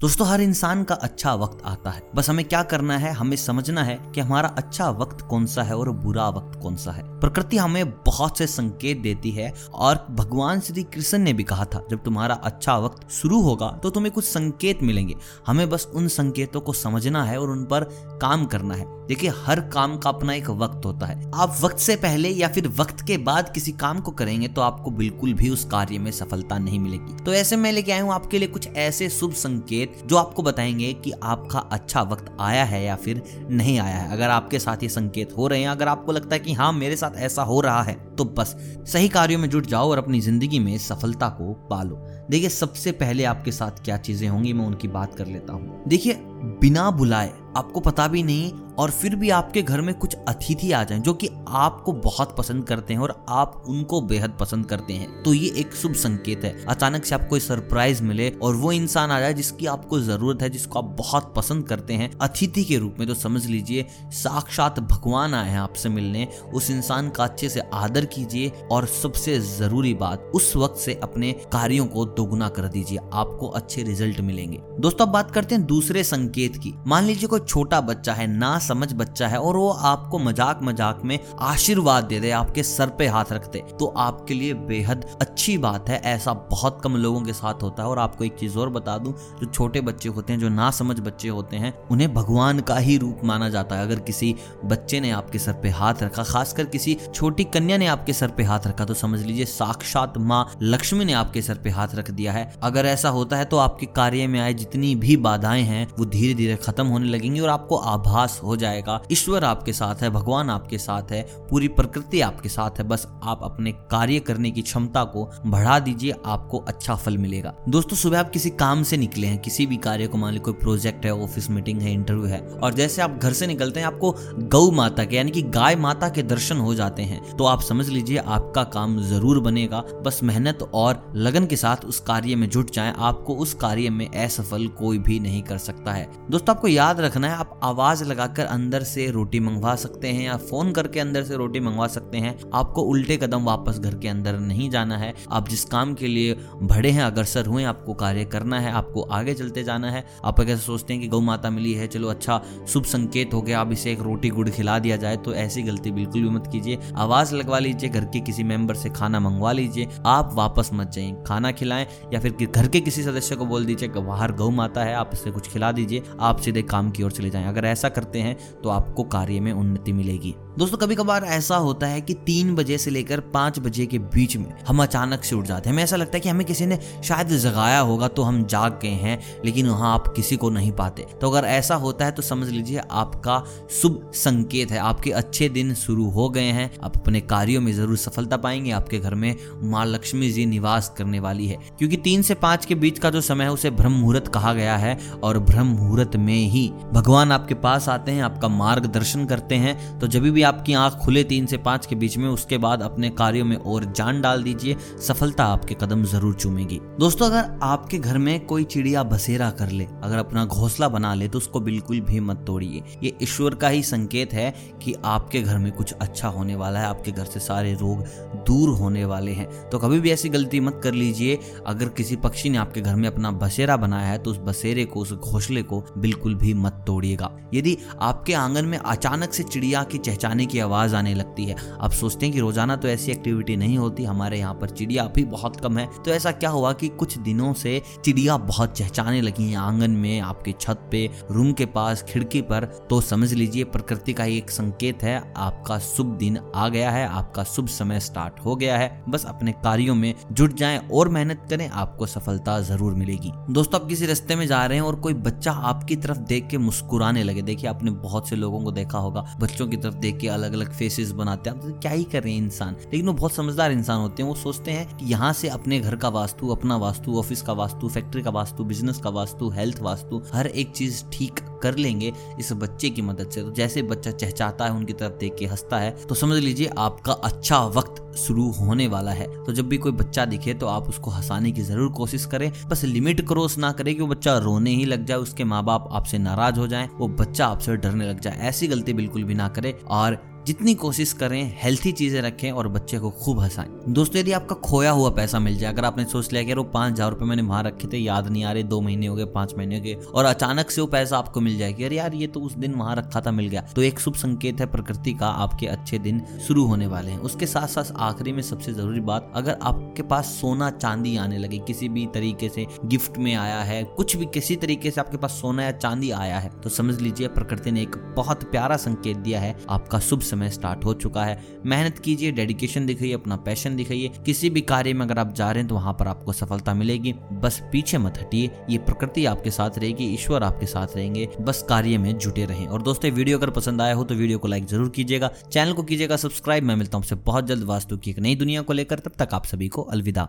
दोस्तों, हर इंसान का अच्छा वक्त आता है। बस हमें क्या करना है? हमें समझना है कि हमारा अच्छा वक्त कौन सा है और बुरा वक्त कौन सा है। प्रकृति हमें बहुत से संकेत देती है और भगवान श्री कृष्ण ने भी कहा था, जब तुम्हारा अच्छा वक्त शुरू होगा तो तुम्हें कुछ संकेत मिलेंगे। हमें बस उन संकेतों को समझना है और उन पर काम करना है। देखिए, हर काम का अपना एक वक्त होता है। आप वक्त से पहले या फिर वक्त के बाद किसी काम को करेंगे तो आपको बिल्कुल भी उस कार्य में सफलता नहीं मिलेगी। तो ऐसे में लेके आया हूँ आपके लिए कुछ ऐसे शुभ संकेत जो आपको बताएँगे कि आपका अच्छा वक्त आया है या फिर नहीं आया है। अगर आपके साथ ये संकेत हो रहे हैं, अगर आपको लगता है कि हाँ मेरे साथ ऐसा हो रहा है तो बस सही कार्यों में जुट जाओ और अपनी ज़िंदगी में सफलता को पालो। देखिए, सबसे पहले आपके साथ क्या चीज़ें होंगी, मैं उनकी बात कर लेता हूँ। देखिए बिना बुलाए आपको पता भी नहीं और फिर भी आपके घर में कुछ अतिथि आ जाएँ जो कि आपको बहुत पसंद करते हैं और आप उनको बेहद पसंद करते हैं। तो ये एक शुभ संकेत है। अचानक से आपको सरप्राइज़ मिले और वो इंसान आ जाए जिसकी आपको ज़रूरत है, जिसको आप बहुत पसंद करते हैं अतिथि के रूप में। तो समझ लीजिए, साक्षात भगवान आए हैं आपसे मिलने। उस इंसान का अच्छे से आदर कीजिए और सबसे ज़रूरी बात, उस वक्त से अपने कार्यों को दोगुना कर दीजिए। आपको अच्छे रिज़ल्ट मिलेंगे। दोस्तों, अब बात करते हैं दूसरे संकेत की। मान लीजिए कोई छोटा बच्चा है ना समझ बच्चा है और वो आपको मज़ाक मज़ाक में आशीर्वाद दे दे, आपके सर पे हाथ रखते तो आपके लिए बेहद अच्छी बात है। ऐसा बहुत कम लोगों के साथ होता है और आपको एक चीज़ और बता दूँ, जो छोटे बच्चे होते हैं, जो ना समझ बच्चे होते हैं, उन्हें भगवान का ही रूप माना जाता है। अगर किसी बच्चे ने आपके सर पे हाथ रखा, खासकर किसी छोटी कन्या ने आपके सर पे हाथ रखा तो समझ लीजिए साक्षात माँ लक्ष्मी ने आपके सर पे हाथ रख दिया है। अगर ऐसा होता है तो आपके कार्य में आए जितनी भी बाधाएँ हैं, वो धीरे धीरे खत्म होने लगेंगी और आपको आभास हो जाएगा। ईश्वर आपके साथ है, भगवान आपके साथ है, पूरी प्रकृति आपके साथ है। बस आप अपने कार्य करने की क्षमता को बढ़ा दीजिए, आपको अच्छा फल मिलेगा। दोस्तों, सुबह आप किसी काम से निकले हैं, किसी भी कार्य को मान ली, कोई प्रोजेक्ट है, ऑफ़िस मीटिंग है, इंटरव्यू है, और जैसे आप घर से निकलते हैं, आपको गौ माता के, यानी कि गाय माता के दर्शन हो जाते हैं तो आप समझ लीजिए आपका काम ज़रूर बनेगा। बस मेहनत और लगन के साथ उस कार्य में जुट जाए, आपको उस कार्य में असफल कोई भी नहीं कर सकता है। दोस्तों, आपको याद रखना है, आप आवाज़ लगाकर अंदर से रोटी मंगवा सकते हैं या फ़ोन करके अंदर से रोटी मंगवा सकते हैं। आपको उल्टे कदम वापस घर के अंदर नहीं जाना है। आप जिस काम के लिए बड़े हैं, अग्रसर हुए, आपको कार्य करना है, आपको आगे चलते जाना है। आप अगर सोचते हैं कि गौ माता मिली है, चलो अच्छा शुभ संकेत हो गया आप इसे एक रोटी गुड़ खिला दिया जाए तो ऐसी गलती बिल्कुल भी मत कीजिए। आवाज़ लगवा लीजिए, घर के किसी मेंबर से खाना मंगवा लीजिए। आप वापस मत जाइए खाना खिलाएँ या फिर घर के किसी सदस्य को बोल दीजिए बाहर गौ माता है, आप इसे कुछ खिला दीजिए। आप सीधे काम की ओर चले जाएँ। अगर ऐसा करते हैं तो आपको कार्य में उन्नति मिलेगी। दोस्तों कभी कभार ऐसा होता है कि तीन बजे से लेकर पाँच बजे के बीच में हम अचानक से उठ जाते हैं। हमें ऐसा लगता है कि हमें किसी ने शायद जगाया होगा तो हम जाग गए हैं, लेकिन वहाँ आप किसी को नहीं पाते। तो अगर ऐसा होता है तो समझ लीजिए आपका शुभ संकेत है। आपके अच्छे दिन शुरू हो गए हैं। आप अपने कार्यों में ज़रूर सफलता पाएँगे। आपके घर में माँ लक्ष्मी जी निवास करने वाली है। क्योंकि तीन से पाँच के बीच का जो समय है, उसे ब्रह्म मुहूर्त कहा गया है और ब्रह्म मुहूर्त में ही भगवान आपके पास आते हैं, आपका मार्गदर्शन करते हैं। तो जब भी आपकी आँख खुले तीन से पाँच के बीच में, उसके बाद अपने कार्यों में और जान डाल दीजिए, सफलता आपके कदम ज़रूर चूमेगी। दोस्तों, अगर आपके घर में कोई चिड़िया बसेरा कर ले, अगर अपना घोंसला बना ले तो उसको बिल्कुल भी मत तोड़िए। ये ईश्वर का ही संकेत है कि आपके घर में कुछ अच्छा होने वाला है, आपके घर से सारे रोग दूर होने वाले हैं। तो कभी भी ऐसी गलती मत कर लीजिए। अगर किसी पक्षी ने आपके घर में अपना बसेरा बनाया है तो उस बसेरे को, उस घोंसले को बिल्कुल भी मत तोड़िएगा। यदि आपके आँगन में अचानक से चिड़िया की चहचाने की आवाज़ आने लगती है, आप सोचते हैं कि रोज़ाना तो ऐसी एक्टिविटी नहीं होती, हमारे यहाँ पर चिड़िया भी बहुत कम है। तो ऐसा क्या हुआ कि कुछ दिनों से चिड़िया बहुत चहचाने लगी हैं आँगन में, आपके छत पे, रूम के पास, खिड़की पर। तो समझ लीजिए, प्रकृति का एक संकेत है, आपका शुभ दिन आ गया है, आपका शुभ समय स्टार्ट हो गया है। बस अपने कार्यों में जुट जाएँ और मेहनत करें, आपको सफलता ज़रूर मिलेगी। दोस्तों, आप किसी रास्ते में जा रहे हैं और कोई बच्चा आपकी तरफ़ देख के मुस्कुराने लगे। देखिए, आपने बहुत से लोगों को देखा होगा, बच्चों की तरफ़ देख के अलग अलग फेसेस बनाते हैं। तो क्या ही कर रहे हैं इंसान? लेकिन वो बहुत समझदार इंसान होते हैं। वो सोचते हैं कि यहाँ से अपने घर का वास्तु, अपना वास्तु ऑफ़िस का वास्तु फैक्ट्री का वास्तु बिज़नेस का वास्तु हेल्थ वास्तु, हर एक चीज़ ठीक कर लेंगे इस बच्चे की मदद से। तो जैसे बच्चा चहचाता है, उनकी तरफ़ देख के हंसता है तो समझ लीजिए आपका अच्छा वक्त शुरू होने वाला है। तो जब भी कोई बच्चा दिखे तो आप उसको हंसाने की ज़रूर कोशिश करें। बस लिमिट क्रॉस ना करें कि वो बच्चा रोने ही लग जाए, उसके माँ बाप आपसे नाराज़ हो जाए, वो बच्चा आपसे डरने लग जाए। ऐसी गलती बिल्कुल भी ना करे और जितनी कोशिश करें हेल्थी चीज़ें रखें और बच्चे को खूब हंसाएँ। दोस्तों, यदि आपका खोया हुआ पैसा मिल जाए, अगर आपने सोच लिया कि पाँच हज़ार रुपए मैंने वहाँ रखे थे, याद नहीं आ रहे, दो महीने हो गए, पाँच महीने हो गए, और अचानक से वो पैसा आपको मिल जाएगी अरे यार, ये तो उस दिन वहाँ रखा था, मिल गया। तो एक शुभ संकेत है प्रकृति का, आपके अच्छे दिन शुरू होने वाले हैं। उसके साथ साथ आखिरी में सबसे ज़रूरी बात, अगर आपके पास सोना चांदी आने लगे, किसी भी तरीके से गिफ्ट में आया है, कुछ भी किसी तरीके से आपके पास सोना या चांदी आया है तो समझ लीजिए प्रकृति ने एक बहुत प्यारा संकेत दिया है, आपका शुभ स्टार्ट हो चुका है। मेहनत कीजिए डेडिकेशन दिखाइए, अपना पैशन दिखाइए। किसी भी कार्य में अगर आप जा रहे हैं तो वहाँ पर आपको सफलता मिलेगी। बस पीछे मत हटिए, ये प्रकृति आपके साथ रहेगी, ईश्वर आपके साथ रहेंगे। बस कार्य में जुटे रहें। और दोस्तों वीडियो अगर पसंद आया हो तो वीडियो को लाइक ज़रूर कीजिएगा। चैनल को कीजिएगा सब्सक्राइब मैं मिलता हूँ बहुत जल्द वास्तु की एक नई दुनिया को लेकर। तब तक आप सभी को अलविदा।